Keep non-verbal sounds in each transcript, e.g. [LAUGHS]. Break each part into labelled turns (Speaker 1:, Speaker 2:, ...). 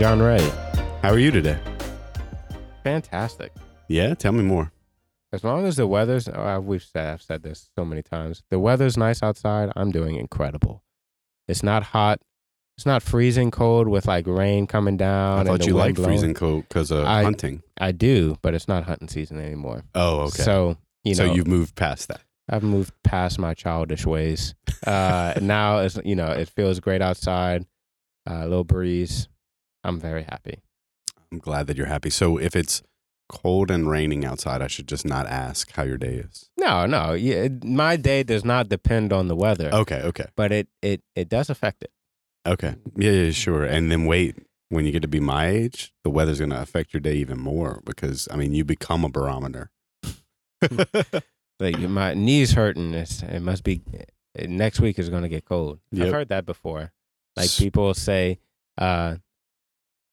Speaker 1: John Ray.
Speaker 2: How are you today?
Speaker 1: Fantastic.
Speaker 2: Yeah, tell me more.
Speaker 1: As long as the weather's, uh, we've said, I've said this so many times. The weather's nice outside. I'm doing incredible. It's not hot. It's not freezing cold with like rain coming down.
Speaker 2: I thought you liked
Speaker 1: blowing.
Speaker 2: freezing cold because of
Speaker 1: I-
Speaker 2: hunting.
Speaker 1: I do, but it's not hunting season anymore.
Speaker 2: Oh, okay.
Speaker 1: So you know, so
Speaker 2: you've moved past that.
Speaker 1: I've moved past my childish ways. Uh, [LAUGHS] now it's you know it feels great outside. Uh, a little breeze. I'm very happy.
Speaker 2: I'm glad that you're happy. So if it's cold and raining outside, I should just not ask how your day is.
Speaker 1: No, no. Yeah, my day does not depend on the weather,
Speaker 2: Okay, okay,
Speaker 1: but it it it does affect it.
Speaker 2: okay. Yeah, yeah, sure. And then wait, when you get to be my age, the weather's going to affect your day even more because I mean, you become a barometer. [LAUGHS]
Speaker 1: Like my knees hurting. It's, it must be next week is going to get cold.
Speaker 2: Yep.
Speaker 1: I've heard that before. Like people say uh,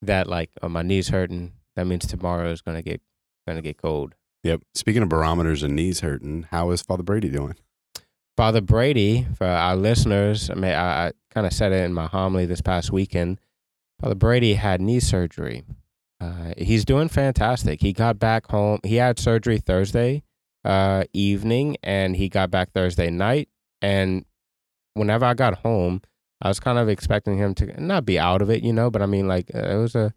Speaker 1: that like oh, my knees hurting. That means tomorrow is going to get to get cold.
Speaker 2: Yep. Speaking of barometers and knees hurting, how is Father Brady doing?
Speaker 1: Father Brady, for our listeners, I mean, I, I kind of said it in my homily this past weekend. Father Brady had knee surgery. Uh, he's doing fantastic. He got back home. He had surgery Thursday uh, evening, and he got back Thursday night. And whenever I got home, I was kind of expecting him to not be out of it, you know. But I mean, like uh, it was a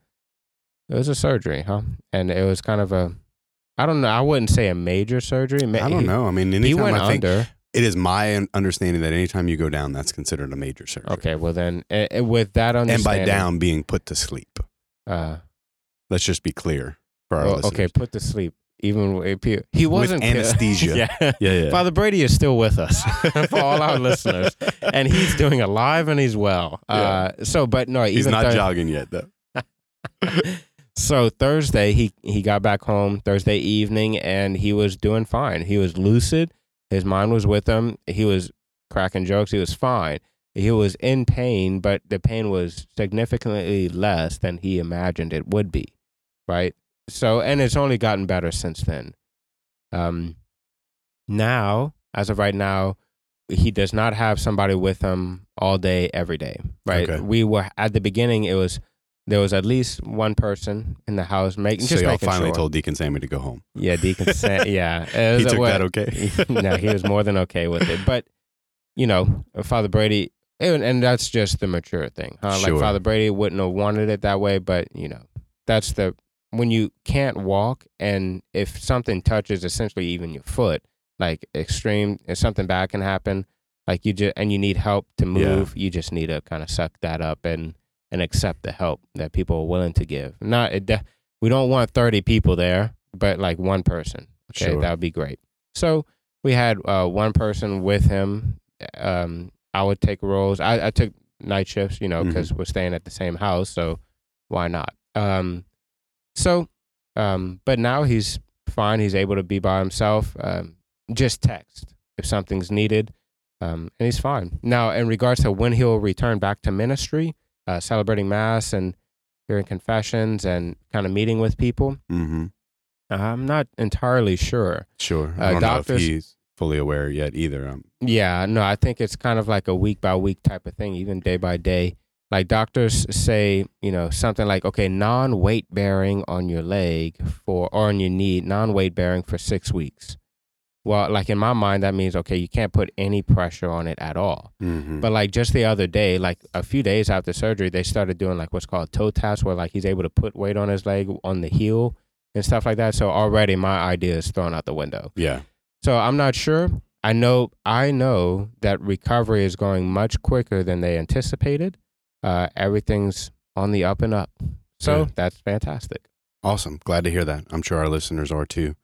Speaker 1: it was a surgery, huh? And it was kind of a I don't know. I wouldn't say a major surgery.
Speaker 2: I don't
Speaker 1: he-
Speaker 2: know. I mean,
Speaker 1: He went
Speaker 2: I think
Speaker 1: under.
Speaker 2: it is my understanding that anytime you go down, that's considered a major surgery.
Speaker 1: Okay, well then, uh, uh, with that understanding, And
Speaker 2: by down being put to sleep.
Speaker 1: uh,
Speaker 2: Let's just be clear for our
Speaker 1: well,
Speaker 2: listeners.
Speaker 1: okay, put to sleep. Even if he, he wasn't
Speaker 2: anesthesia. [LAUGHS]
Speaker 1: yeah.
Speaker 2: Yeah, yeah.
Speaker 1: Father Brady is still with us [LAUGHS] for all our listeners, and he's doing alive and he's well. Uh, so, but no,
Speaker 2: He's not jogging yet, though. [LAUGHS]
Speaker 1: so Thursday he he got back home Thursday evening and he was doing fine. He was lucid. His mind was with him. He was cracking jokes. He was fine. He was in pain, but the pain was significantly less than he imagined it would be. Right. So and it's only gotten better since then. Um now, as of right now, he does not have somebody with him all day, every day. Right.
Speaker 2: Okay.
Speaker 1: We were at the beginning it was there was at least one person in the house making
Speaker 2: So
Speaker 1: just
Speaker 2: y'all finally
Speaker 1: sure.
Speaker 2: told Deacon Sammy to go home.
Speaker 1: yeah, Deacon [LAUGHS] Sam, yeah,
Speaker 2: He took
Speaker 1: what-
Speaker 2: that okay. [LAUGHS]
Speaker 1: no, he was more than okay with it. But you know, Father Brady, and, and that's just the mature thing, huh?
Speaker 2: Sure.
Speaker 1: Like Father Brady wouldn't have wanted it that way, but you know, that's the when you can't walk, and if something touches essentially even your foot, like extreme, if something bad can happen, like you just and you need help to
Speaker 2: Yeah.
Speaker 1: move, you just need to kind of suck that up and and accept the help that people are willing to give. Not it, de- we don't want thirty people there, but like one person. Okay,
Speaker 2: Sure.
Speaker 1: that would be great. So we had uh, one person with him. Um, I would take roles. I, I took night shifts, you know, because we're staying at the same house. So why not? Um, so, um, but now he's fine. He's able to be by himself. Um, just text if something's needed, um, and he's fine. Now, in regards to when he'll return back to ministry, uh, celebrating mass and hearing confessions and kind of meeting with people,
Speaker 2: Mm-hmm.
Speaker 1: I'm not entirely sure.
Speaker 2: Sure.
Speaker 1: Uh,
Speaker 2: I don't know
Speaker 1: doctors-
Speaker 2: if he's fully aware yet either. Um,
Speaker 1: Yeah, no, I think it's kind of like a week by week type of thing, even day by day. Like doctors say, you know, something like, okay, non weight bearing on your leg for, or on your knee, non weight bearing for six weeks. Well, like in my mind, that means, okay, you can't put any pressure on it at all.
Speaker 2: mhm.
Speaker 1: But like just the other day, like a few days after surgery, they started doing like what's called toe taps, where like he's able to put weight on his leg on the heel and stuff like that. So already my idea is thrown out the window.
Speaker 2: yeah.
Speaker 1: So I'm not sure. I know I know that recovery is going much quicker than they anticipated. Uh, everything's on the up and up. So
Speaker 2: Good.
Speaker 1: that's fantastic.
Speaker 2: Awesome. Glad to hear that. I'm sure our listeners are too.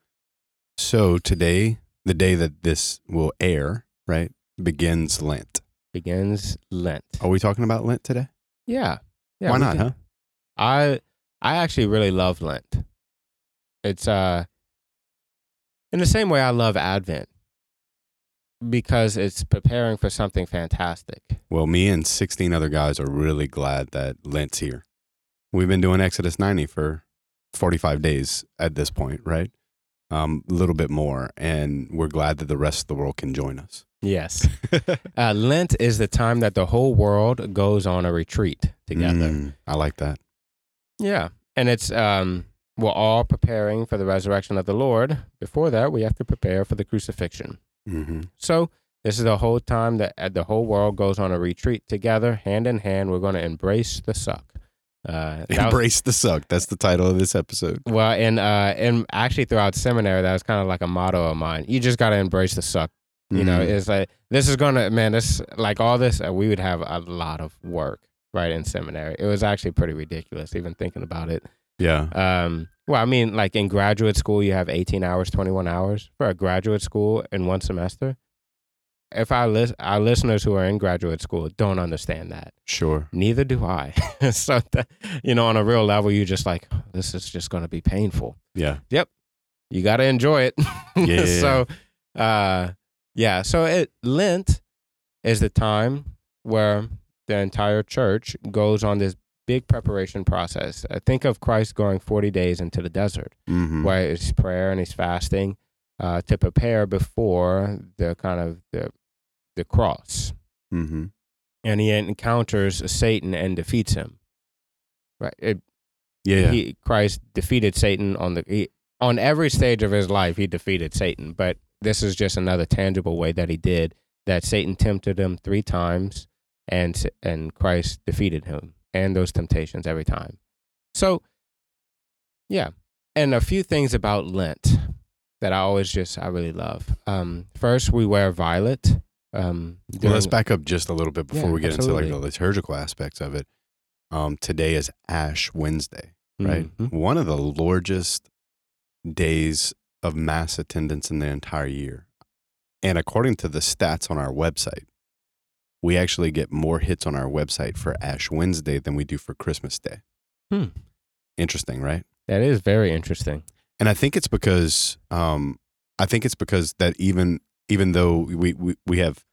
Speaker 2: So today, the day that this will air, right, begins Lent.
Speaker 1: Begins Lent.
Speaker 2: Are we talking about Lent today?
Speaker 1: Yeah. yeah
Speaker 2: Why not,
Speaker 1: can-
Speaker 2: huh?
Speaker 1: I I actually really love Lent. It's uh in the same way I love Advent because it's preparing for something fantastic.
Speaker 2: Well, me and 16 other guys are really glad that Lent's here. We've been doing Exodus 90 for 45 days at this point, right? Um, a little bit more. And we're glad that the rest of the world can join us.
Speaker 1: Yes. [LAUGHS] uh, Lent is the time that the whole world goes on a retreat together.
Speaker 2: Mm, I like that.
Speaker 1: Yeah. And it's um we're all preparing for the resurrection of the Lord. Before that, we have to prepare for the crucifixion.
Speaker 2: Mm-hmm.
Speaker 1: So this is the whole time that uh, the whole world goes on a retreat together, hand in hand. We're going to embrace the suck. Uh, that was-
Speaker 2: Embrace the suck. That's the title of this episode.
Speaker 1: well, and uh, and actually throughout seminary, that was kind of like a motto of mine. You just got to embrace the suck. You know,
Speaker 2: Mhm.
Speaker 1: it's like this is gonna man. This like all this. Uh, we would have a lot of work right in seminary. It was actually pretty ridiculous, even thinking about it.
Speaker 2: Yeah.
Speaker 1: Um, well, I mean, like in graduate school, you have 18 hours, 21 hours for a graduate school in one semester. If our, list, our listeners who are in graduate school don't understand that,
Speaker 2: Sure.
Speaker 1: neither do I. [LAUGHS] so, that, you know, on a real level, you're just like, "Oh, this is just going to be painful.
Speaker 2: Yeah. Yep.
Speaker 1: You got to enjoy it. [LAUGHS]
Speaker 2: Yeah,
Speaker 1: so, uh, yeah. So, it Lent is the time where the entire church goes on this big preparation process. Uh, think of Christ going 40 days into the desert
Speaker 2: Mm-hmm.
Speaker 1: where it's prayer and he's fasting uh, to prepare before the kind of the the cross,
Speaker 2: Mm-hmm.
Speaker 1: and he encounters Satan and defeats him. Right, it,
Speaker 2: Yeah. yeah.
Speaker 1: he, Christ defeated Satan on the he, on every stage of his life. He defeated Satan, but this is just another tangible way that he did that. Satan tempted him three times, and and Christ defeated him and those temptations every time. So, yeah, and a few things about Lent that I always just I really love. Um, first, we wear violet. Um,
Speaker 2: Well, let's back up just a little bit before
Speaker 1: Yeah,
Speaker 2: we get
Speaker 1: absolutely.
Speaker 2: into like the liturgical aspects of it. Um, today is Ash Wednesday, right?
Speaker 1: Mhm.
Speaker 2: One of the largest days of mass attendance in the entire year. And according to the stats on our website, we actually get more hits on our website for Ash Wednesday than we do for Christmas Day.
Speaker 1: Hmm.
Speaker 2: Interesting, right?
Speaker 1: That is very interesting.
Speaker 2: and I think it's because um, I think it's because that even even though we we, we have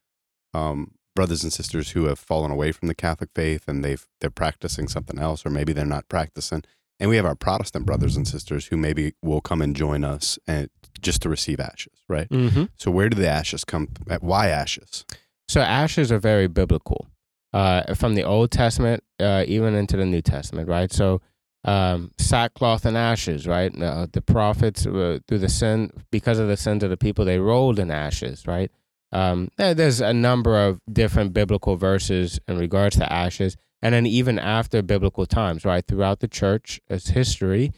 Speaker 2: um, brothers and sisters who have fallen away from the Catholic faith and they've they're practicing something else or maybe they're not practicing, and we have our Protestant brothers and sisters who maybe will come and join us and just to receive ashes, right?
Speaker 1: Mm-hmm.
Speaker 2: So where do the ashes come? Why ashes?
Speaker 1: So ashes are very biblical, uh, from the Old Testament uh, even into the New Testament, right? So um, sackcloth and ashes, right? Uh, the prophets uh, through the sin because of the sins of the people, they rolled in ashes, right? Um, there's a number of different biblical verses in regards to ashes, and then even after biblical times, right? Throughout the church's history,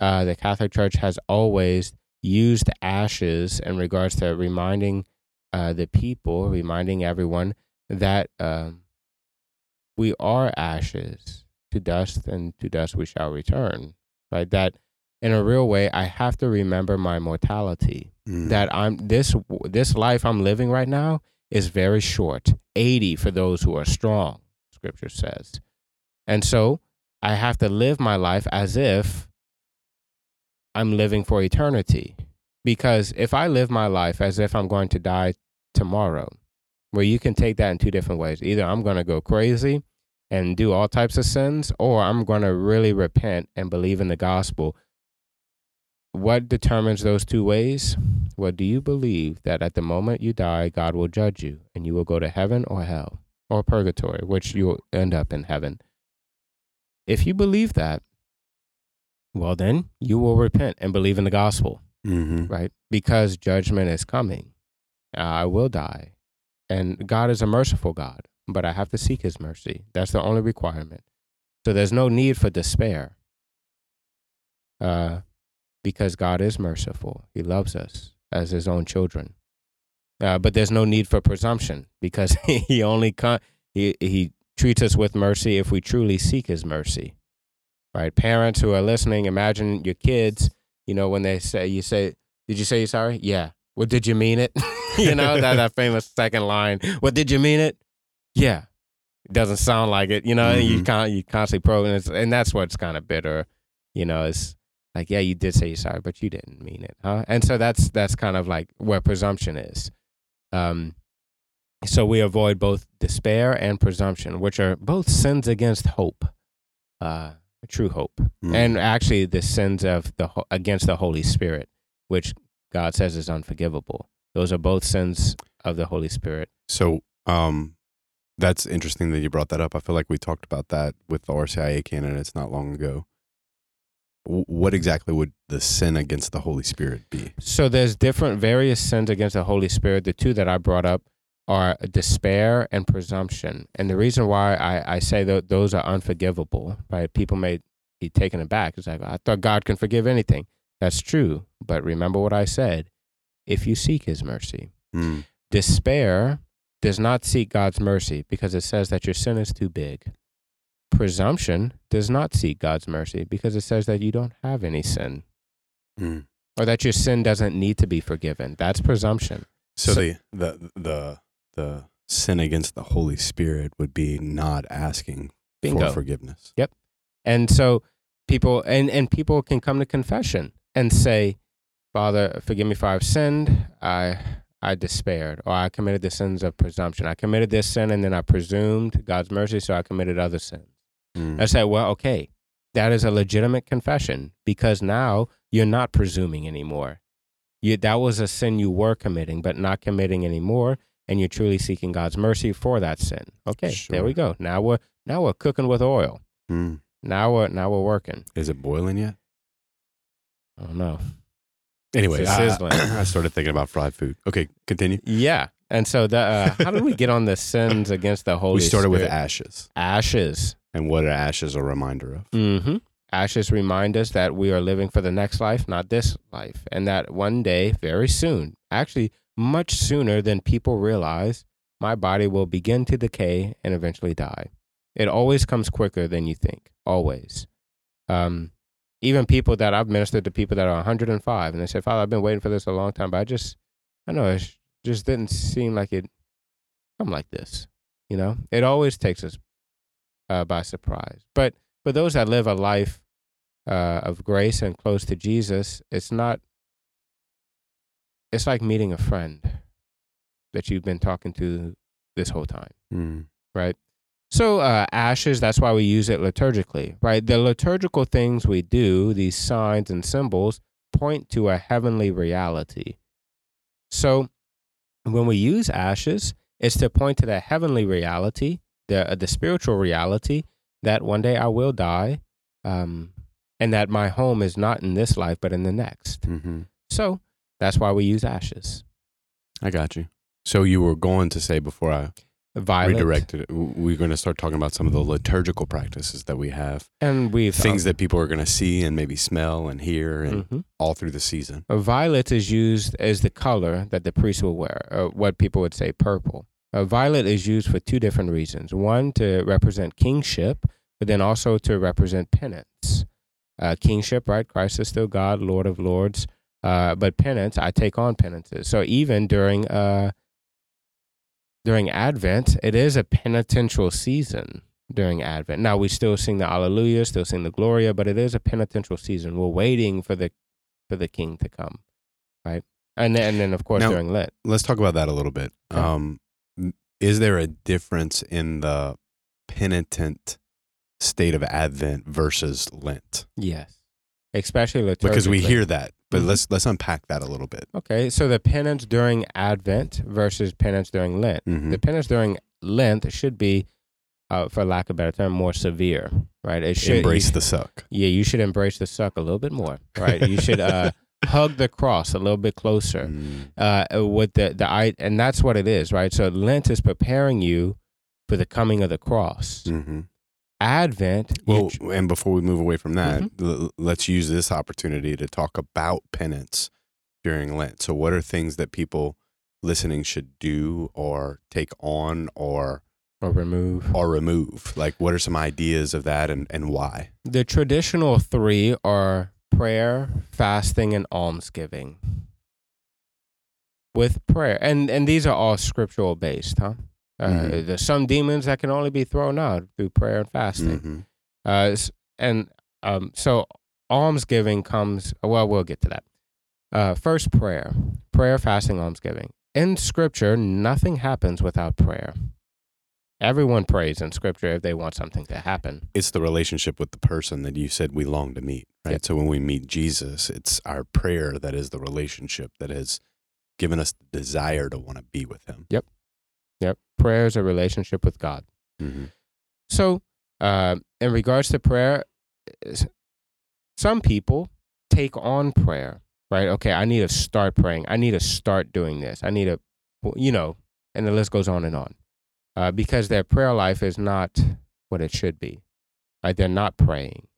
Speaker 1: uh, the Catholic Church has always used ashes in regards to reminding uh, the people, reminding everyone that um, we are ashes to dust, and to dust we shall return. Right? That in a real way, I have to remember my mortality.
Speaker 2: Mm.
Speaker 1: That I'm this this life I'm living right now is very short. Eighty for those who are strong, Scripture says, and so I have to live my life as if I'm living for eternity. Because if I live my life as if I'm going to die tomorrow, where you can take that in two different ways. Either I'm going to go crazy and do all types of sins, or I'm going to really repent and believe in the gospel. What determines those two ways? Well, do you believe that at the moment you die, God will judge you and you will go to heaven or hell or purgatory, which you'll end up in heaven? If you believe that, well, then you will repent and believe in the gospel
Speaker 2: hmm
Speaker 1: right? Because judgment is coming. I will die. And God is a merciful God, but I have to seek his mercy. That's the only requirement. So there's no need for despair. Uh, because God is merciful. He loves us as his own children. Uh, but there's no need for presumption because [LAUGHS] he only con- he, he treats us with mercy if we truly seek his mercy. Right? Parents who are listening, imagine your kids you know, when they say, you say, did you say you're sorry? Yeah. Well, did you mean it? [LAUGHS] you know, that, that famous second line. Well, did you mean it? Yeah. It doesn't sound like it. You know, you
Speaker 2: Mhm.
Speaker 1: can't, you constantly probe, and, and that's what's kind of bitter. You know, it's like, yeah, you did say you're sorry, but you didn't mean it, huh? And so that's that's kind of like where presumption is. Um, so we avoid both despair and presumption, which are both sins against hope, uh, true hope
Speaker 2: Mm.
Speaker 1: and actually the sins of the against the Holy Spirit, which God says is unforgivable. Those are both sins of the Holy Spirit.
Speaker 2: So um, that's interesting that you brought that up. I feel like we talked about that with the RCIA candidates not long ago. W- What exactly would the sin against the Holy Spirit be?
Speaker 1: So there's different various sins against the Holy Spirit. The two that I brought up are despair and presumption. And the reason why I, I say that those are unforgivable, right? People may be taken aback. It's like, I thought God can forgive anything. That's true. But remember what I said if you seek his mercy.
Speaker 2: Mm.
Speaker 1: Despair does not seek God's mercy because it says that your sin is too big. Presumption does not seek God's mercy because it says that you don't have any sin
Speaker 2: Mm.
Speaker 1: or that your sin doesn't need to be forgiven. That's presumption.
Speaker 2: So,
Speaker 1: So-
Speaker 2: the, the the the sin against the Holy Spirit would be not asking
Speaker 1: Bingo.
Speaker 2: for forgiveness. Yep.
Speaker 1: And so people and, and people can come to confession and say, Father, forgive me for I've sinned. I I despaired, or I committed the sins of presumption. I committed this sin and then I presumed God's mercy, so I committed other sins.
Speaker 2: Mm.
Speaker 1: I say, well, okay, that is a legitimate confession because now you're not presuming anymore. You, that was a sin you were committing, but not committing anymore, and you're truly seeking God's mercy for that sin. Okay, there we go. Now we're now we're cooking with oil.
Speaker 2: Mm.
Speaker 1: Now we're now we're working.
Speaker 2: Is it boiling yet?
Speaker 1: Oh no.
Speaker 2: Anyway,
Speaker 1: It's
Speaker 2: I. [CLEARS THROAT] I started thinking about fried food. Okay, continue.
Speaker 1: Yeah. And so the uh, how did we get on the sins against the Holy
Speaker 2: we started with ashes,
Speaker 1: ashes.
Speaker 2: and what are ashes a reminder of?
Speaker 1: Mm-hmm. Ashes remind us that we are living for the next life, not this life, and that one day, very soon, actually much sooner than people realize, my body will begin to decay and eventually die. It always comes quicker than you think. Always. Um, even people that I've ministered to people that are 105, and they say, "Father, I've been waiting for this a long time, but I just, I know it just didn't seem like it come like this." You know, it always takes us uh, by surprise. But for those that live a life uh, of grace and close to Jesus, it's not. It's like meeting a friend that you've been talking to this whole time,
Speaker 2: Mm.
Speaker 1: right? So uh, ashes. That's why we use it liturgically, right? The liturgical things we do, these signs and symbols, point to a heavenly reality. So when we use ashes, it's to point to the heavenly reality, the uh, the spiritual reality that one day I will die, um, and that my home is not in this life but in the next.
Speaker 2: hmm
Speaker 1: So that's why we use ashes.
Speaker 2: I got you. So you were going to say before I
Speaker 1: Violet,
Speaker 2: redirected it, we're going to start talking about some of the liturgical practices that we have,
Speaker 1: and we've
Speaker 2: things that people are going to see and maybe smell and hear, and
Speaker 1: Mhm.
Speaker 2: all through the season.
Speaker 1: Violet is used as the color that the priest will wear, or what people would say purple. Violet is used for two different reasons. One, to represent kingship, but then also to represent penance. Uh, kingship, right? Christ is still God, Lord of Lords. Uh, but penance, I take on penances. So even during uh, during Advent, it is a penitential season during Advent. Now we still sing the Alleluia, still sing the Gloria, but it is a penitential season. We're waiting for the for the King to come, right? And then, and then of course
Speaker 2: Now-
Speaker 1: during Lent.
Speaker 2: Let's talk about that a little bit.
Speaker 1: Okay.
Speaker 2: Um, is there a difference in the penitent state of Advent versus Lent?
Speaker 1: Yes, especially liturgically.
Speaker 2: Because we hear that, but
Speaker 1: Mhm.
Speaker 2: let's let's unpack that a little bit.
Speaker 1: Okay, so the penance during Advent versus penance during Lent.
Speaker 2: Mhm.
Speaker 1: The penance during Lent should be, uh, for lack of a better term, more severe, right? It should
Speaker 2: Embrace
Speaker 1: you-
Speaker 2: the suck.
Speaker 1: Yeah, you should embrace the suck a little bit more, right? You should uh, [LAUGHS] hug the cross a little bit closer.
Speaker 2: Mm.
Speaker 1: Uh, with the the I, and that's what it is, right? So Lent is preparing you for the coming of the cross.
Speaker 2: hmm
Speaker 1: Advent,
Speaker 2: Well,
Speaker 1: tr-
Speaker 2: and before we move away from that,
Speaker 1: Mm-hmm.
Speaker 2: l- let's use this opportunity to talk about penance during Lent. So, what are things that people listening should do or take on or
Speaker 1: or remove.
Speaker 2: or remove? Like, what are some ideas of that and, and why?
Speaker 1: The traditional three are prayer, fasting, and almsgiving. With prayer, and and these are all scriptural based, huh? Uh,
Speaker 2: Mhm.
Speaker 1: There's some demons that can only be thrown out through prayer and fasting.
Speaker 2: Mhm.
Speaker 1: Uh, and um, so almsgiving comes. Well, we'll get to that. Uh, first, prayer, prayer, fasting, almsgiving. In Scripture, nothing happens without prayer. Everyone prays in Scripture if they want something to happen.
Speaker 2: It's the relationship with the person that you said we long to meet, right?
Speaker 1: Yep.
Speaker 2: So, when we meet Jesus, it's our prayer that is the relationship that has given us the desire to want to be with Him.
Speaker 1: Yep, prayer is a relationship with God.
Speaker 2: Mhm.
Speaker 1: So, uh, in regards to prayer, some people take on prayer, right? Okay, I need to start praying. I need to start doing this. I need to, you know, and the list goes on and on, uh, because their prayer life is not what it should be. Right? They're not praying,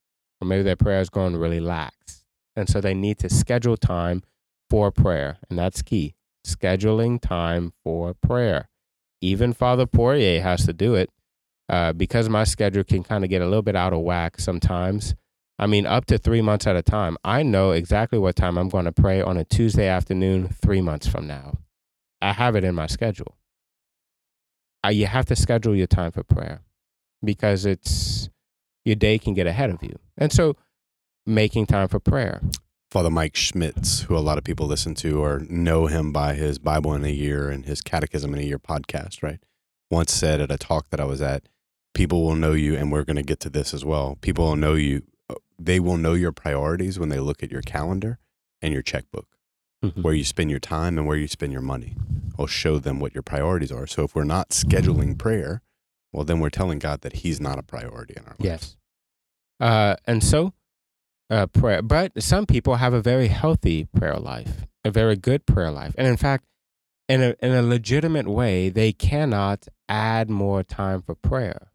Speaker 1: or maybe their prayer is going really lax, and so they need to schedule time for prayer, and that's key. Scheduling time for prayer. Even Father Poirier has to do it uh, because my schedule can kind of get a little bit out of whack sometimes. I mean, up to three months at a time. I know exactly what time I'm going to pray on a Tuesday afternoon, three months from now. I have it in my schedule. Uh, you have to schedule your time for prayer because it's your day can get ahead of you. And so, making time for prayer.
Speaker 2: Father Mike Schmitz, who a lot of people listen to or know him by his Bible in a Year and his Catechism in a Year podcast, right? Once said at a talk that I was at, people will know you, and we're going to get to this as well. People will know you. uh, They will know your priorities when they look at your calendar and your checkbook,
Speaker 1: Mhm.
Speaker 2: where you spend your time and where you spend your money. Will show them what your priorities are. So if we're not scheduling prayer, well, then we're telling God that He's not a priority in our lives.
Speaker 1: Yes. Uh, and so, uh, prayer. But some people have a very healthy prayer life, a very good prayer life, and in fact, in a in a legitimate way, they cannot add more time for prayer.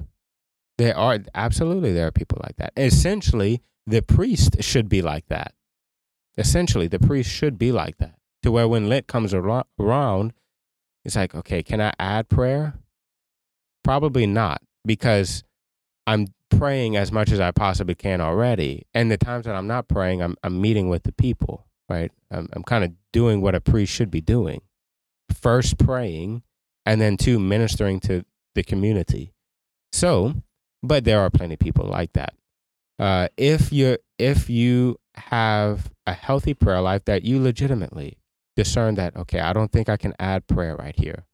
Speaker 1: There are absolutely there are people like that. Essentially, the priest should be like that. Essentially, the priest should be like that. To where when Lent comes around, it's like, okay, can I add prayer? Probably not, because I'm praying as much as I possibly can already. And the times that I'm not praying, I'm, I'm meeting with the people, right? I'm, I'm kind of doing what a priest should be doing. First praying, and then two, ministering to the community. So, but there are plenty of people like that. Uh, if you if you have a healthy prayer life that you legitimately discern that okay, I don't think I can add prayer right here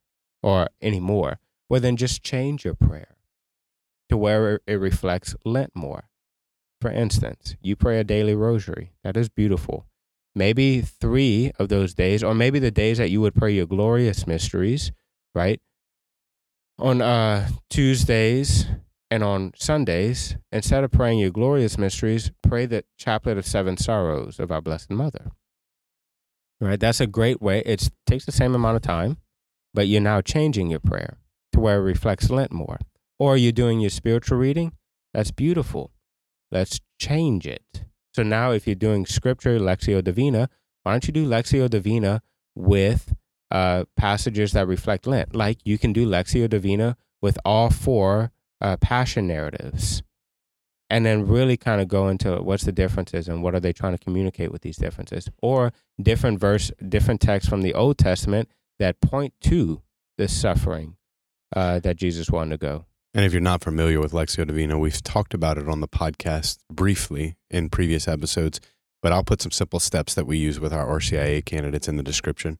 Speaker 1: or anymore, well then just change your prayer to where it- reflects Lent more. For instance, you pray a daily rosary. That is beautiful. Maybe three of those days, or maybe the days that you would pray your glorious mysteries, right? On uh, Tuesdays and on Sundays, instead of praying your glorious mysteries, pray the chaplet of seven sorrows of our Blessed Mother. Right? That's a great way. It takes the same amount of time, but you're now changing your prayer to where it reflects Lent more or you're doing your spiritual reading, that's beautiful. Let's change it. So now, if you're doing scripture, Lectio Divina, why don't you do Lectio Divina with uh, passages that reflect Lent? Like you can do Lectio Divina with all four uh, passion narratives. And then really kind of go into what's the differences and what are they trying to communicate with these differences, or different verse, different texts from the Old Testament that point to the suffering uh, that Jesus wanted to go.
Speaker 2: And if you're not familiar with Lectio Divina, we've talked about it on the podcast briefly in previous episodes, but I'll put some simple steps that we use with our RCIA candidates in the description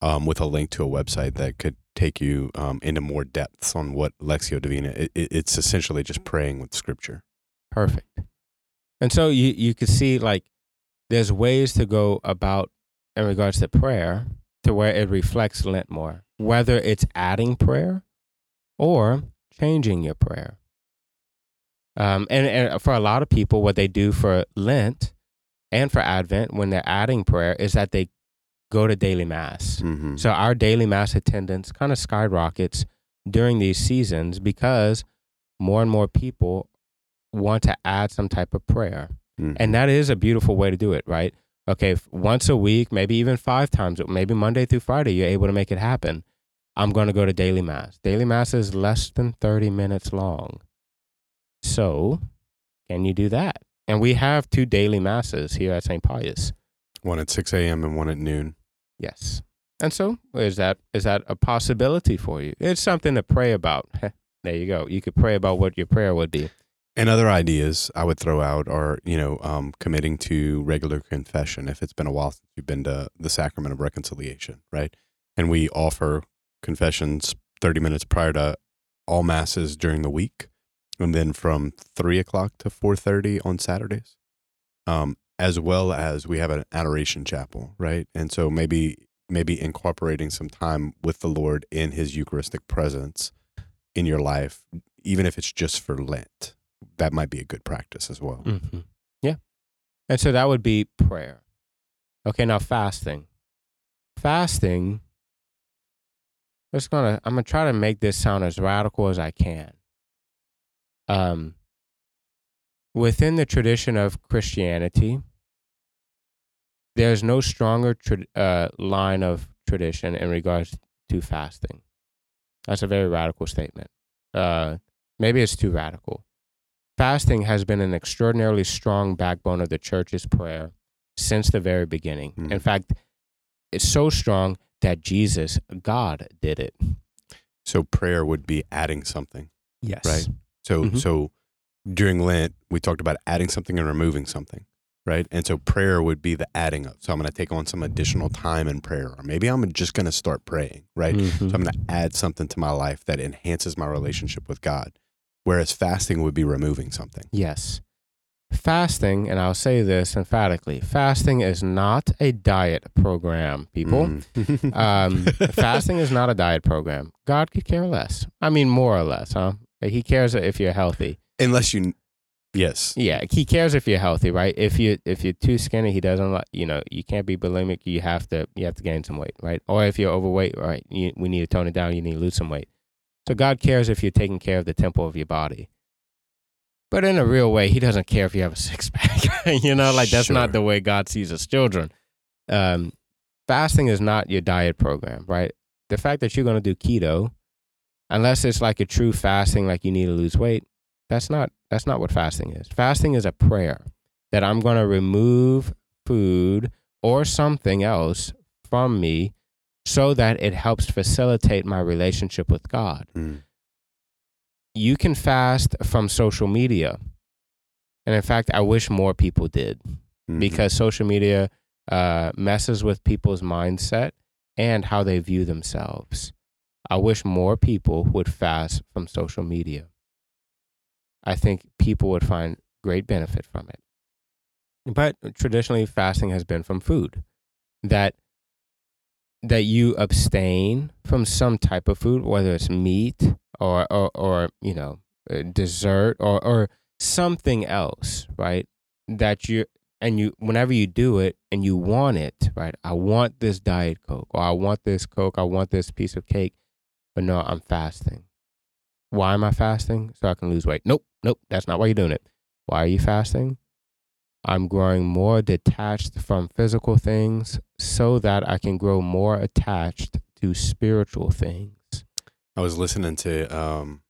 Speaker 2: um, with a link to a website that could take you um, into more depths on what Lectio Divina it, it- It's essentially just praying with scripture.
Speaker 1: Perfect. And so you you could see like there's ways to go about in regards to prayer to where it reflects Lent more, whether it's adding prayer or changing your prayer. Um, and, and for a lot of people, what they do for Lent and for Advent when they're adding prayer is that they go to daily mass.
Speaker 2: Mm-hmm.
Speaker 1: So our daily mass attendance kind of skyrockets during these seasons because more and more people want to add some type of prayer.
Speaker 2: Mm-hmm.
Speaker 1: And that is a beautiful way to do it, right? Okay, once a week, maybe even five times, maybe Monday through Friday, you're able to make it happen. I'm going to go to daily mass. Daily mass is less than 30 minutes long. So, can you do that? And we have two daily masses here at St. Pius.
Speaker 2: one at 6 a.m. and one at noon.
Speaker 1: Yes. And so, is that is that a possibility for you? It's something to pray about. [LAUGHS] there you go. You could pray about what your prayer would be.
Speaker 2: And other ideas I would throw out are, you know, um, committing to regular confession if it's been a while since you've been to the sacrament of reconciliation, right? And we offer confessions 30 minutes prior to all masses during the week, and then from three o'clock to 4:30 on Saturdays, um, as well as we have an adoration chapel, right? And so maybe maybe incorporating some time with the Lord in His Eucharistic presence in your life, even if it's just for Lent that might be a good practice as well.
Speaker 1: Mm-hmm. Yeah. And so that would be prayer. Okay, now fasting. Fasting, just gonna I'm gonna try to make this sound as radical as I can. Um within the tradition of Christianity, there's no stronger tra- uh, line of tradition in regards to fasting. That's a very radical statement. Uh, maybe it's too radical. Fasting has been an extraordinarily strong backbone of the church's prayer since the very beginning.
Speaker 2: Mm.
Speaker 1: In fact, it's so strong that Jesus, God, did it.
Speaker 2: So prayer would be adding something.
Speaker 1: Yes.
Speaker 2: Right. So
Speaker 1: Mhm.
Speaker 2: so during Lent, we talked about adding something and removing something, right? And so prayer would be the adding of. So I'm going to take on some additional time in prayer, or maybe I'm just going to start praying, right?
Speaker 1: Mhm.
Speaker 2: So I'm going to add something to my life that enhances my relationship with God. Whereas fasting would be removing something.
Speaker 1: Yes. Fasting, and I'll say this emphatically fasting is not a diet program, people.
Speaker 2: Mm. [LAUGHS]
Speaker 1: Um, fasting is not a diet program. God could care less. I mean, more or less, huh? He cares if you're healthy.
Speaker 2: Unless you, yes,
Speaker 1: Yeah, he cares if you're healthy, right? If you if you're too skinny, he doesn't like you know you can't be bulimic. You have to you have to gain some weight, right? Or if you're overweight, right? You, we need to tone it down. You need to lose some weight. So God cares if you're taking care of the temple of your body. But in a real way, he doesn't care if you have a [LAUGHS] six pack. [LAUGHS] you know, like that's
Speaker 2: Sure.
Speaker 1: not the way God sees his children. Um, fasting is not your diet program, right? The fact that you're going to do keto, unless it's like a true fasting, like you need to lose weight, that's not that's not what fasting is. Fasting is a prayer that I'm going to remove food or something else from me so that it helps facilitate my relationship with God.
Speaker 2: Mm.
Speaker 1: You can fast from social media. And in fact, I wish more people did
Speaker 2: Mhm.
Speaker 1: because social media uh, messes with people's mindset and how they view themselves. I wish more people would fast from social media. I think people would find great benefit from it. But traditionally, fasting has been from food. That that you abstain from some type of food, whether it's meat or or, or you know uh, dessert or or something else, right? That you and you whenever you do it and you want it, right? I want this diet coke or I want this coke, I want this piece of cake, but no, I'm fasting. Why am I fasting? So I can lose weight. Nope, nope, that's not why you're doing it. Why are you fasting? I'm growing more detached from physical things so that I can grow more attached to spiritual things.
Speaker 2: I was listening to um,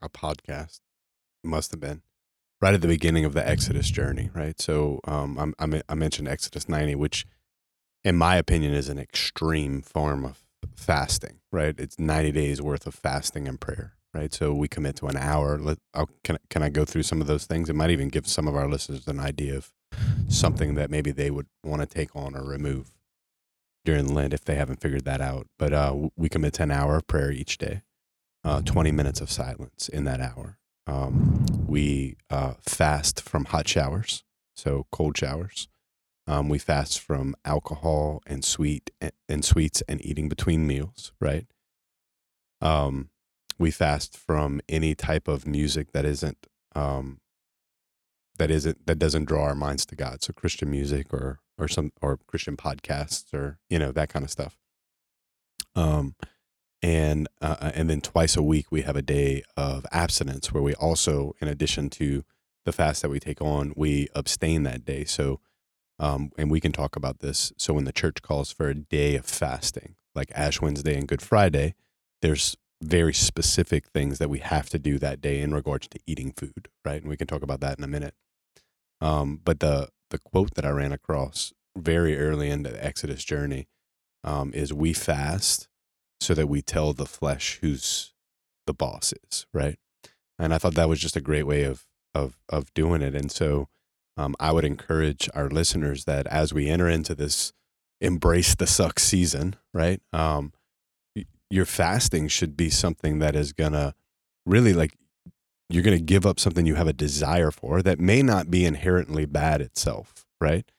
Speaker 2: a podcast. Must have been right at the beginning of the Exodus journey, right? So um, I'm, I mentioned Exodus 90, which, in my opinion, is an extreme form of fasting, right? It's 90 days worth of fasting and prayer, right? So we commit to an hour. Let, I'll, can, can I go through some of those things? It might even give some of our listeners an idea of something that maybe they would want to take on or remove during Lent if they haven't figured that out. But uh, we commit to an hour of prayer each day, uh, 20 minutes of silence in that hour. Um, we uh, fast from hot showers, so cold showers. Um, we fast from alcohol and sweet and, and sweets and eating between meals, right? Um, we fast from any type of music that isn't um, that isn't that doesn't draw our minds to God. So Christian music or or some or Christian podcasts or you know that kind of stuff. Um, and uh, and then twice a week we have a day of abstinence where we also, in addition to the fast that we take on, we abstain that day. So, um, and we can talk about this. So when the church calls for a day of fasting, like Ash Wednesday and Good Friday, there's very specific things that we have to do that day in regards to eating food, right? And we can talk about that in a minute. Um, but the the quote that I ran across very early in the Exodus journey um, is "We fast so that we tell the flesh who's the boss is," right? And I thought that was just a great way of of of doing it. And so um, I would encourage our listeners that as we enter into this embrace the suck season, right? Um, your fasting should be something that is gonna really like you're to give up something you have a desire for that may not be inherently bad itself, right?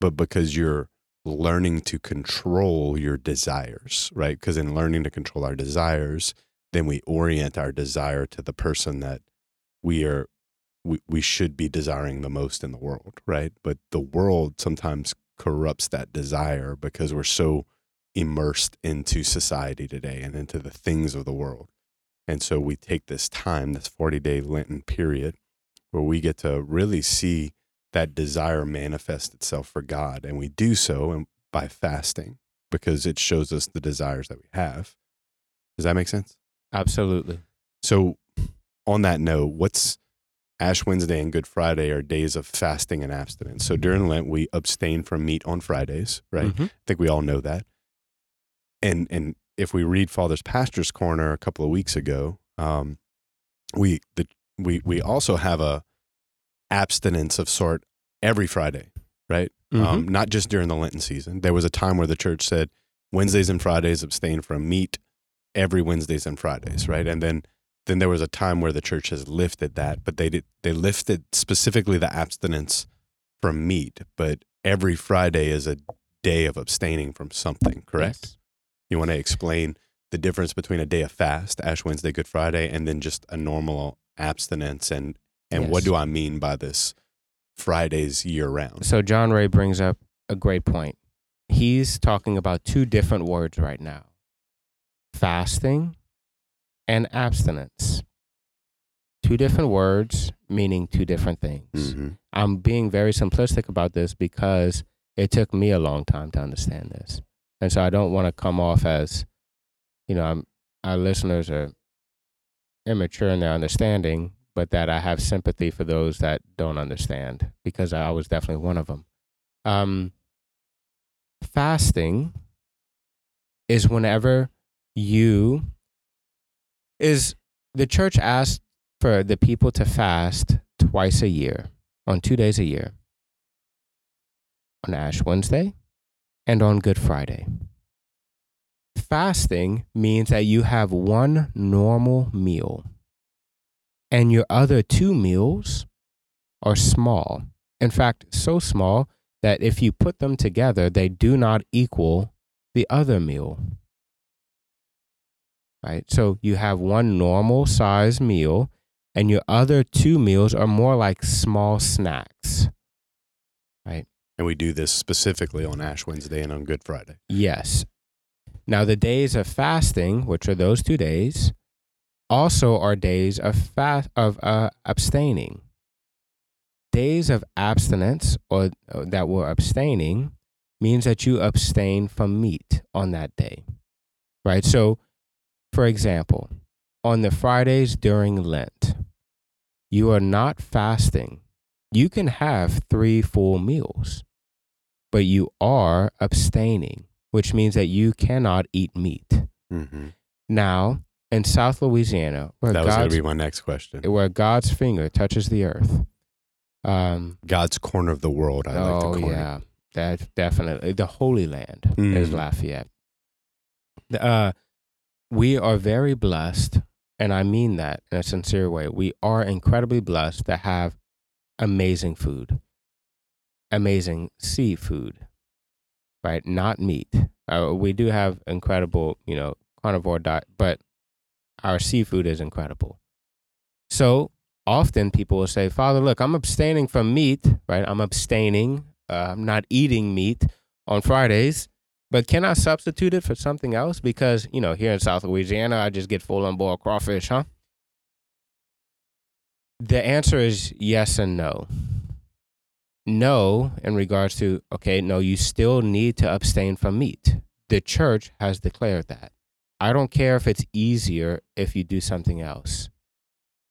Speaker 2: But because you're learning to control your desires, right? Because in learning to control our desires, then we orient our desire to the person that we are we, we should be desiring the most in the world, right? But the world sometimes corrupts that desire because we're so immersed into society today and into the things of the world. And so we take this time, this 40 day Lenten period, where we get to really see that desire manifest itself for God. And we do so by fasting because it shows us the desires that we have. Does that make sense?
Speaker 1: Absolutely.
Speaker 2: So, on that note, what's Ash Wednesday and Good Friday are days of fasting and abstinence. So during Lent, we abstain from meat on Fridays, right?
Speaker 1: Mhm.
Speaker 2: I think we all know that. And and if we read Father's Pastor's Corner a couple of weeks ago, um, we the we we also have a abstinence of sort every Friday, right? Um, not just during the Lenten season. There was a time where the church said Wednesdays and Fridays abstain from meat every Wednesdays and Fridays, right? And then then there was a time where the church has lifted that, but they did they lifted specifically the abstinence from meat, but every Friday is a day of abstaining from something, correct?
Speaker 1: Yes.
Speaker 2: You want to explain the difference between a day of fast, Ash Wednesday, Good Friday, and then just a normal abstinence and and what do I mean by this Fridays year round?
Speaker 1: So John Ray brings up a great point. He's talking about two different words right now fasting and abstinence. Two different words meaning two different things.
Speaker 2: Mhm.
Speaker 1: I'm being very simplistic about this because it took me a long time to understand this. And so I don't want to come off as, you know, I'm, our listeners are immature in their understanding, but that I have sympathy for those that don't understand because I was definitely one of them. Um, fasting is whenever you is the church asked for the people to fast twice a year on two days a year on Ash Wednesday and on Good Friday. Fasting means that you have one normal meal and your other two meals are small. In fact, so small that if you put them together, they do not equal the other meal. Right? So you have one normal size meal and your other two meals are more like small snacks.
Speaker 2: And we do this specifically on Ash Wednesday and on Good Friday.
Speaker 1: Yes. Now, the days of fasting, which are those two days, also are days of fast of uh, abstaining. Days of abstinence, or uh, that we're abstaining, means that you abstain from meat on that day, right? So, for example, on the Fridays during Lent, you are not fasting. You can have three full meals, but you are abstaining which means that you cannot eat meat.
Speaker 2: Mm-hmm.
Speaker 1: Now, in South Louisiana, where
Speaker 2: That was going
Speaker 1: God's,
Speaker 2: to be my next question.
Speaker 1: where God's finger touches the earth, um,
Speaker 2: God's corner of the world. I like
Speaker 1: oh
Speaker 2: to
Speaker 1: yeah, that definitely the Holy Land is
Speaker 2: Mm.
Speaker 1: Lafayette. Uh, we are very blessed, and I mean that in a sincere way. We are incredibly blessed to have amazing food, amazing seafood, right? Not meat. Uh, we do have incredible, you know, carnivore diet, but our seafood is incredible. So often people will say, Father, look, I'm abstaining from meat, right? I'm abstaining, uh, I'm not eating meat on Fridays, but can I substitute it for something else? Because, you know, here in South Louisiana, I just get full on boiled crawfish, huh? The answer is yes and no. No, in regards to, okay, no, you still need to abstain from meat. The church has declared that. I don't care if it's easier if you do something else,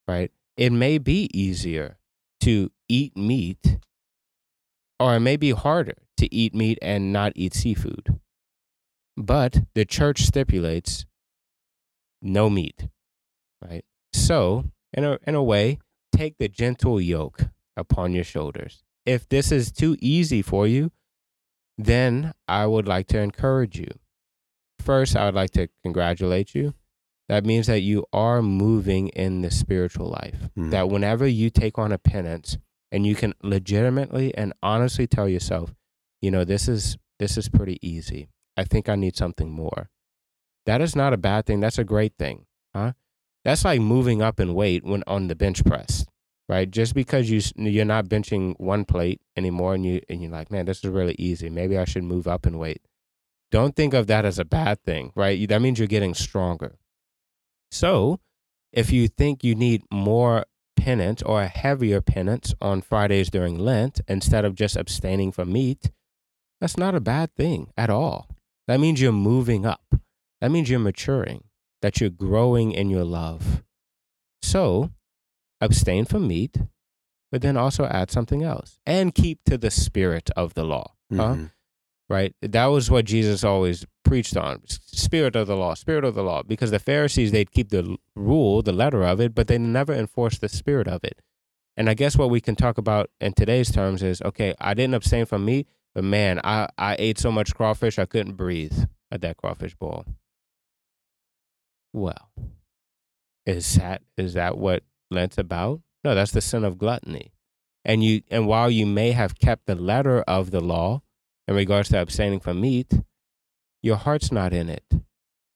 Speaker 1: right? It may be easier to eat meat, or it may be harder to eat meat and not eat seafood. But the church stipulates no meat, right? So, in a, in a way, take the gentle yoke upon your shoulders. If this is too easy for you, then I would like to encourage you. First, I would like to congratulate you. That means that you are moving in the spiritual life.
Speaker 2: Mhm.
Speaker 1: That whenever you take on a penance and you can legitimately and honestly tell yourself, you know, this is this is pretty easy. I think I need something more. That is not a bad thing. That's a great thing. Huh? That's like moving up in weight when on the bench press. right? Just because you you're not benching one plate anymore, and you and you're like, man, this is really easy. Maybe I should move up in weight. Don't think of that as a bad thing, right? That means you're getting stronger. So, if you think you need more penance or a heavier penance on Fridays during Lent instead of just abstaining from meat, that's not a bad thing at all. That means you're moving up. That means you're maturing, that you're growing in your love. So, abstain from meat, but then also add something else and keep to the spirit of the law. Huh?
Speaker 2: Mhm.
Speaker 1: Right? That was what Jesus always preached on spirit of the law, spirit of the law. Because the Pharisees, they'd keep the rule, the letter of it, but they never enforced the spirit of it. And I guess what we can talk about in today's terms is okay, I didn't abstain from meat, but man, I, I ate so much crawfish, I couldn't breathe at that crawfish bowl. Well, is that is that what Lent's about? No, that's the sin of gluttony. And you and while you may have kept the letter of the law in regards to abstaining from meat, your heart's not in it.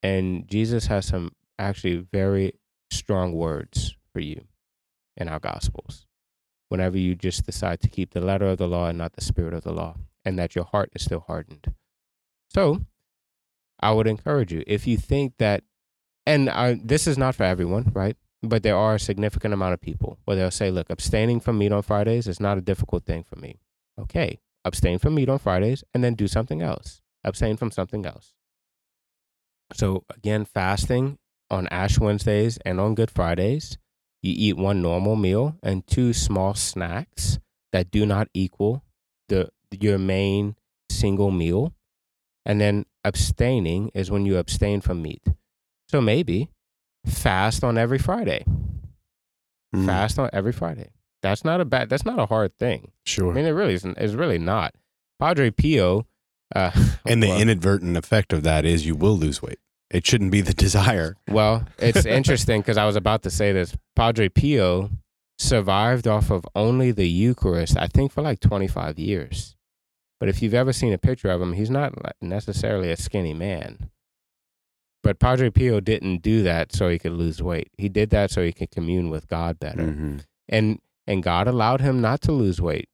Speaker 1: And Jesus has some actually very strong words for you in our gospels. Whenever you just decide to keep the letter of the law and not the spirit of the law, and that your heart is still hardened. So, I would encourage you if you think that, and uh, this is not for everyone, right? But there are a significant amount of people where they'll say, look, abstaining from meat on Fridays is not a difficult thing for me. Okay, abstain from meat on Fridays and then do something else. Abstain from something else. So, again, fasting on Ash Wednesdays and on Good Fridays, you eat one normal meal and two small snacks that do not equal the your main single meal. And then abstaining is when you abstain from meat. So maybe fast on every Friday.
Speaker 2: Mhm.
Speaker 1: Fast on every Friday. That's not a bad. That's not a hard thing.
Speaker 2: Sure.
Speaker 1: I mean, it really isn't. It's really not. Padre Pio. Uh, [LAUGHS]
Speaker 2: and the
Speaker 1: well,
Speaker 2: inadvertent effect of that is you will lose weight. It shouldn't be the [LAUGHS] desire.
Speaker 1: well, it's [LAUGHS] interesting because I was about to say this. Padre Pio survived off of only the Eucharist, I think, for like 25 years. But if you've ever seen a picture of him, he's not necessarily a skinny man. But Padre Pio didn't do that so he could lose weight. He did that so he could commune with God better.
Speaker 2: Mhm.
Speaker 1: and and God allowed him not to lose weight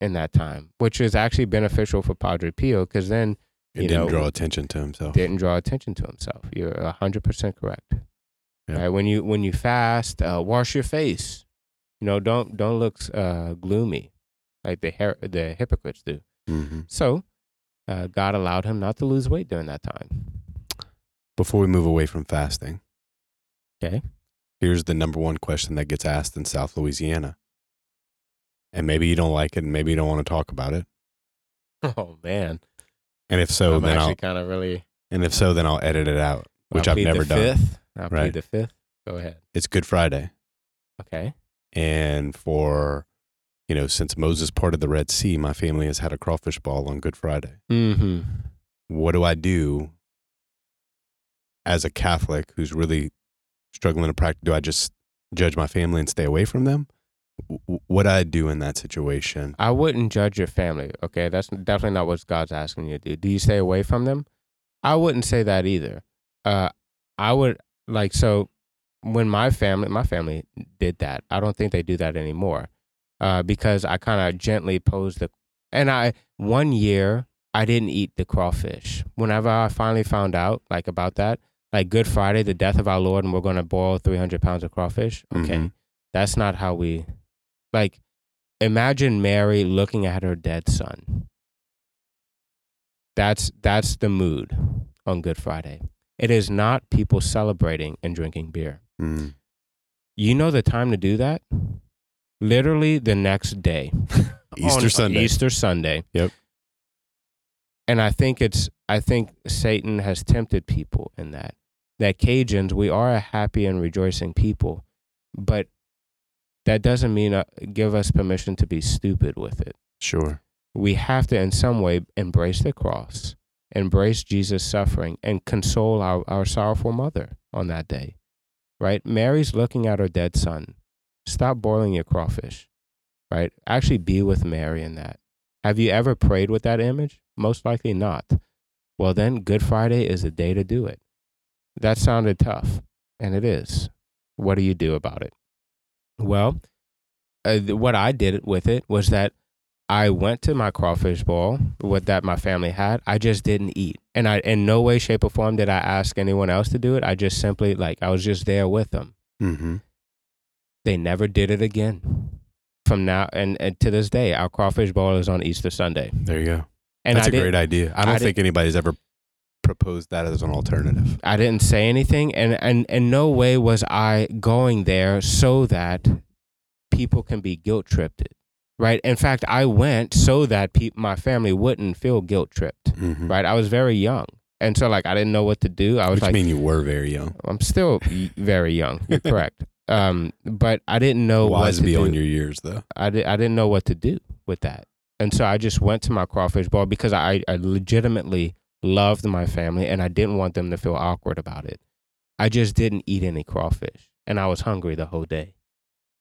Speaker 1: in that time, which is actually beneficial for Padre Pio because then
Speaker 2: It
Speaker 1: You
Speaker 2: didn't
Speaker 1: know,
Speaker 2: draw attention to himself.
Speaker 1: didn't draw attention to himself. You're hundred percent correct.
Speaker 2: Yeah.
Speaker 1: Right? When you when you fast, uh, wash your face. You know, don't don't look uh, gloomy like the her- the hypocrites do.
Speaker 2: hmm
Speaker 1: So uh, God allowed him not to lose weight during that time.
Speaker 2: Before we move away from fasting,
Speaker 1: Okay.
Speaker 2: here's the number one question that gets asked in South Louisiana. And maybe you don't like it, and maybe you don't want to talk about it. [LAUGHS]
Speaker 1: Oh man,
Speaker 2: And if so,
Speaker 1: I'm
Speaker 2: then
Speaker 1: actually
Speaker 2: I'll
Speaker 1: kind of really.
Speaker 2: and if so, then I'll edit it out, which
Speaker 1: I'll
Speaker 2: I've never done.
Speaker 1: Fifth. I'll
Speaker 2: Right.
Speaker 1: plead the fifth. Go ahead.
Speaker 2: It's Good Friday,
Speaker 1: Okay.
Speaker 2: and for you know, since Moses parted the Red Sea, my family has had a crawfish ball on Good Friday.
Speaker 1: Mm-hmm.
Speaker 2: What do I do as a Catholic who's really struggling to practice? Do I just judge my family and stay away from them? What I do in that situation?
Speaker 1: I wouldn't judge your family. Okay, that's definitely not what God's asking you to do. Do you stay away from them? I wouldn't say that either. Uh, I would like so when my family, my family did that. I don't think they do that anymore, uh, because I kind of gently posed the. And I one year I didn't eat the crawfish. Whenever I finally found out like about that, like Good Friday, the death of our Lord, and we're going to boil three hundred pounds of crawfish. Okay,
Speaker 2: Mhm.
Speaker 1: that's not how we like imagine Mary looking at her dead son. That's that's the mood on Good Friday. It is not people celebrating and drinking beer.
Speaker 2: Mm.
Speaker 1: You know the time to do that? Literally the next day. [LAUGHS]
Speaker 2: Easter
Speaker 1: On
Speaker 2: Sunday.
Speaker 1: Easter Sunday.
Speaker 2: Yep.
Speaker 1: And I think it's I think Satan has tempted people in that. That Cajuns, we are a happy and rejoicing people, but that doesn't mean uh, give us permission to be stupid with it.
Speaker 2: Sure.
Speaker 1: We have to in some way embrace the cross, embrace Jesus' suffering and console our, our sorrowful mother on that day. Right? Mary's looking at her dead son. Stop boiling your crawfish. Right? Actually be with Mary in that. Have you ever prayed with that image? Most likely not. Well, then Good Friday is the day to do it. That sounded tough, and it is. What do you do about it? Well, uh, what I did with it was that I went to my crawfish bowl with that my family had. I just didn't eat, and I in no way, shape, or form did I ask anyone else to do it. I just simply like I was just there with them.
Speaker 2: Mm-hmm.
Speaker 1: They never did it again. From now and, and to this day, our crawfish bowl is on Easter Sunday.
Speaker 2: There you go.
Speaker 1: And
Speaker 2: That's
Speaker 1: I
Speaker 2: a great idea. I don't
Speaker 1: I
Speaker 2: think anybody's ever proposed that as an alternative.
Speaker 1: I didn't say anything, and and in no way was I going there so that people can be guilt tripped. Right. In fact, I went so that pe- my family wouldn't feel guilt tripped.
Speaker 2: Mm-hmm.
Speaker 1: Right. I was very young, and so like I didn't know what to do. I was
Speaker 2: Which
Speaker 1: like,
Speaker 2: mean you were very young.
Speaker 1: I'm still very young. You're [LAUGHS] correct. Um, but I didn't know
Speaker 2: Wise
Speaker 1: what to
Speaker 2: beyond
Speaker 1: do.
Speaker 2: your years, though.
Speaker 1: I, di- I didn't know what to do with that. And so I just went to my crawfish bowl because I, I legitimately loved my family and I didn't want them to feel awkward about it. I just didn't eat any crawfish and I was hungry the whole day.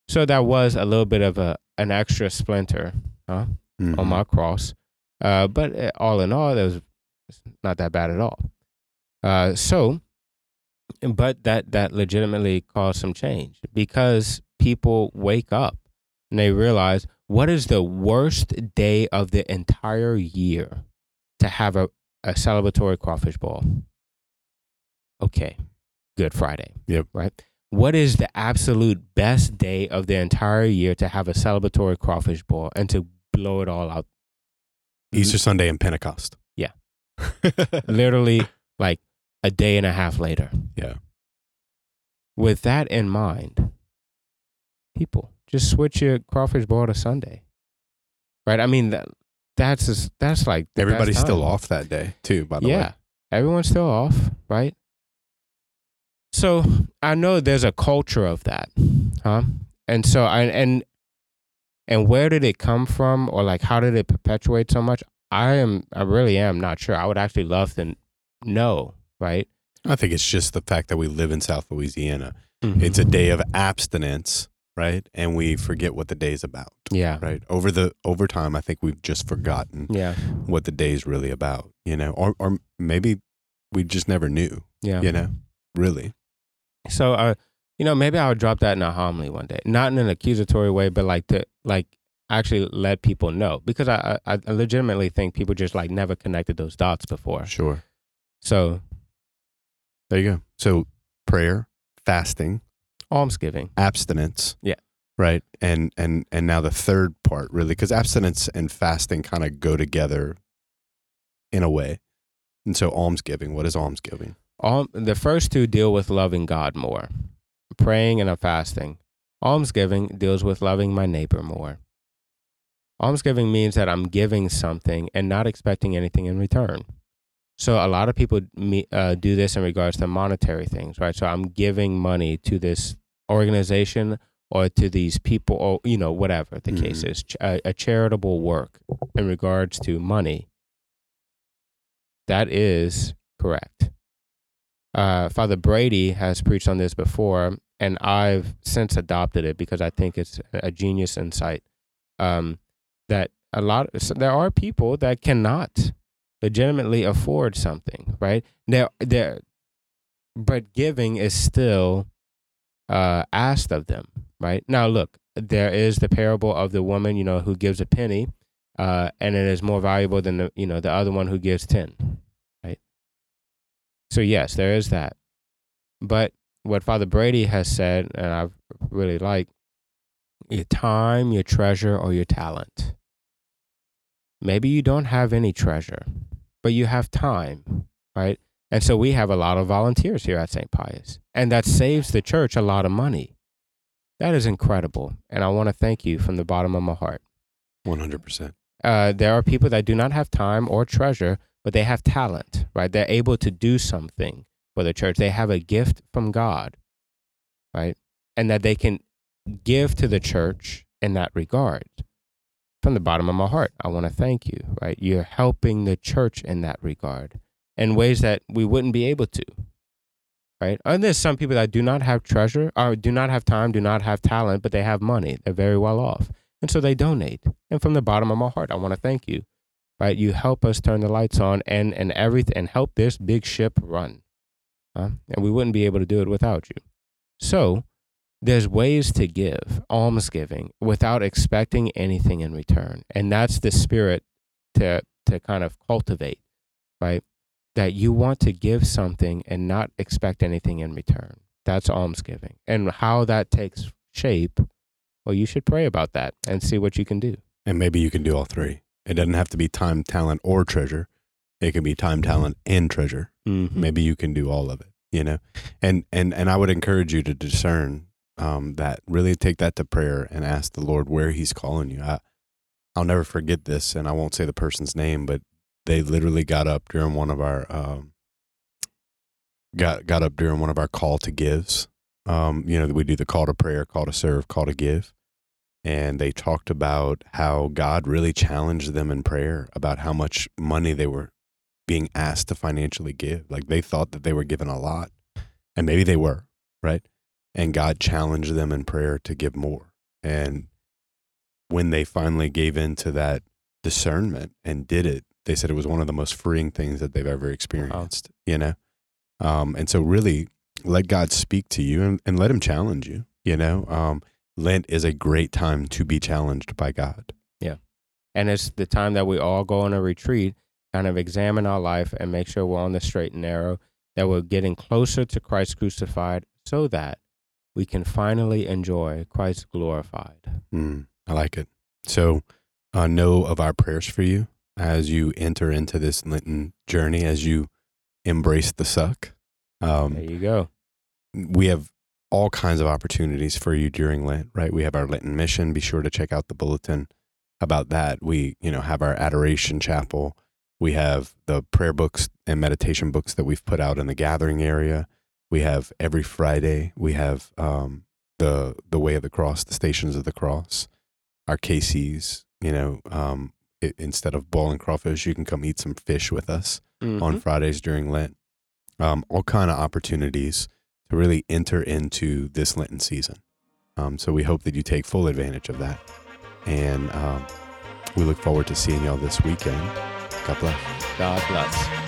Speaker 1: So that was a little bit of a an extra splinter huh,
Speaker 2: Mhm.
Speaker 1: on my cross. Uh, but uh, all in all, it was not that bad at all. Uh, so, but that that legitimately caused some change because people wake up and they realize what is the worst day of the entire year to have a, a celebratory crawfish ball. Okay, Good Friday.
Speaker 2: Yep.
Speaker 1: Right. What is the absolute best day of the entire year to have a celebratory crawfish ball and to blow it all out?
Speaker 2: Easter Sunday and Pentecost.
Speaker 1: Yeah. [LAUGHS] literally like a day and a half later.
Speaker 2: Yeah.
Speaker 1: With that in mind, people just switch your crawfish ball to Sunday, right? I mean that that's just, that's like
Speaker 2: Everybody's still off that day, too, by the
Speaker 1: yeah,
Speaker 2: way.
Speaker 1: everyone's still off, right? So I know there's a culture of that, huh? And so I and and where did it come from, or like how did it perpetuate so much? I am, I really am not sure. I would actually love to know, right?
Speaker 2: I think it's just the fact that we live in South Louisiana.
Speaker 1: Mm-hmm.
Speaker 2: It's a day of abstinence, right? And we forget what the day's about,
Speaker 1: yeah,
Speaker 2: right? Over the over time, I think we've just forgotten
Speaker 1: yeah,
Speaker 2: what the day's really about, you know, or or maybe we just never knew,
Speaker 1: yeah.
Speaker 2: you know, really.
Speaker 1: So, uh, you know, maybe I would drop that in a homily one day, not in an accusatory way, but like to like actually let people know because I I, I legitimately think people just like never connected those dots before.
Speaker 2: Sure.
Speaker 1: So,
Speaker 2: There you go. So prayer, fasting,
Speaker 1: almsgiving.
Speaker 2: abstinence.
Speaker 1: Yeah.
Speaker 2: Right. And and and now the third part really because abstinence and fasting kind of go together in a way. And so almsgiving, what is almsgiving?
Speaker 1: All the first two deal with loving God more, praying and fasting. Almsgiving deals with loving my neighbor more. Almsgiving means that I'm giving something and not expecting anything in return. So a lot of people uh, do this in regards to monetary things, right? So I'm giving money to this organization or to these people, or you know, whatever the case
Speaker 2: Mhm.
Speaker 1: is, ch- a, a charitable work in regards to money. That is correct. Uh, Father Brady has preached on this before, and I've since adopted it because I think it's a genius insight. Um, that a lot, so there are people that cannot legitimately afford something, right? There, there, but giving is still uh, asked of them, right? Now, look, there is the parable of the woman, you know, who gives a penny, uh, and it is more valuable than the, you know, the other one who gives ten, right? So yes, there is that, but what Father Brady has said, and I really like, your time, your treasure, or your talent. Maybe you don't have any treasure, but you have time, right? And so we have a lot of volunteers here at St. Pius, and that saves the church a lot of money. That is incredible, and I want to thank you from the bottom of my heart.
Speaker 2: 100%.
Speaker 1: Uh, there are people that do not have time or treasure, but they have talent, right? They're able to do something for the church. They have a gift from God, right? And that they can give to the church in that regard. From the bottom of my heart, I want to thank you, right? You're helping the church in that regard in ways that we wouldn't be able to, right? And there's some people that do not have treasure or do not have time, do not have talent, but they have money. They're very well off. And so they donate. And from the bottom of my heart, I want to thank you, right? You help us turn the lights on and, and everything and help this big ship run. huh? And we wouldn't be able to do it without you. So there's ways to give almsgiving without expecting anything in return. And that's the spirit to to kind of cultivate, right? That you want to give something and not expect anything in return. That's almsgiving. And how that takes shape, well, you should pray about that and see what you can do.
Speaker 2: And maybe you can do all three. It doesn't have to be time, talent, or treasure. It can be time, talent, and treasure.
Speaker 1: Mm-hmm.
Speaker 2: Maybe you can do all of it. You know, and and and I would encourage you to discern um, that. Really take that to prayer and ask the Lord where He's calling you. I, I'll never forget this, and I won't say the person's name, but they literally got up during one of our um, got got up during one of our call to gives. Um, you know, we do the call to prayer, call to serve, call to give and they talked about how God really challenged them in prayer about how much money they were being asked to financially give. Like they thought that they were given a lot, and maybe they were, right? And God challenged them in prayer to give more. And when they finally gave in to that discernment and did it, they said it was one of the most freeing things that they've ever experienced, you know? Um, and so, really, let God speak to you and, and let Him challenge you, you know? Um, Lent is a great time to be challenged by God. Yeah.
Speaker 1: And it's the time that we all go on a retreat, kind of examine our life and make sure we're on the straight and narrow, that we're getting closer to Christ crucified so that we can finally enjoy Christ glorified.
Speaker 2: Mm, I like it. So, uh, know of our prayers for you as you enter into this Lenten journey, as you embrace the suck. Um,
Speaker 1: There you go.
Speaker 2: we have all kinds of opportunities for you during Lent, right? We have our Lenten mission. Be sure to check out the bulletin about that. We, you know, have our adoration chapel. We have the prayer books and meditation books that we've put out in the gathering area. We have every Friday. We have um, the the way of the cross, the stations of the cross, our KCs. You know, um, i instead of boiling crawfish, you can come eat some fish with us on
Speaker 1: Mhm.
Speaker 2: Fridays during Lent. Um, all kind of opportunities to really enter into this Lenten season. Um, so we hope that you take full advantage of that, and um, we look forward to seeing y'all this weekend. God bless.
Speaker 1: God bless.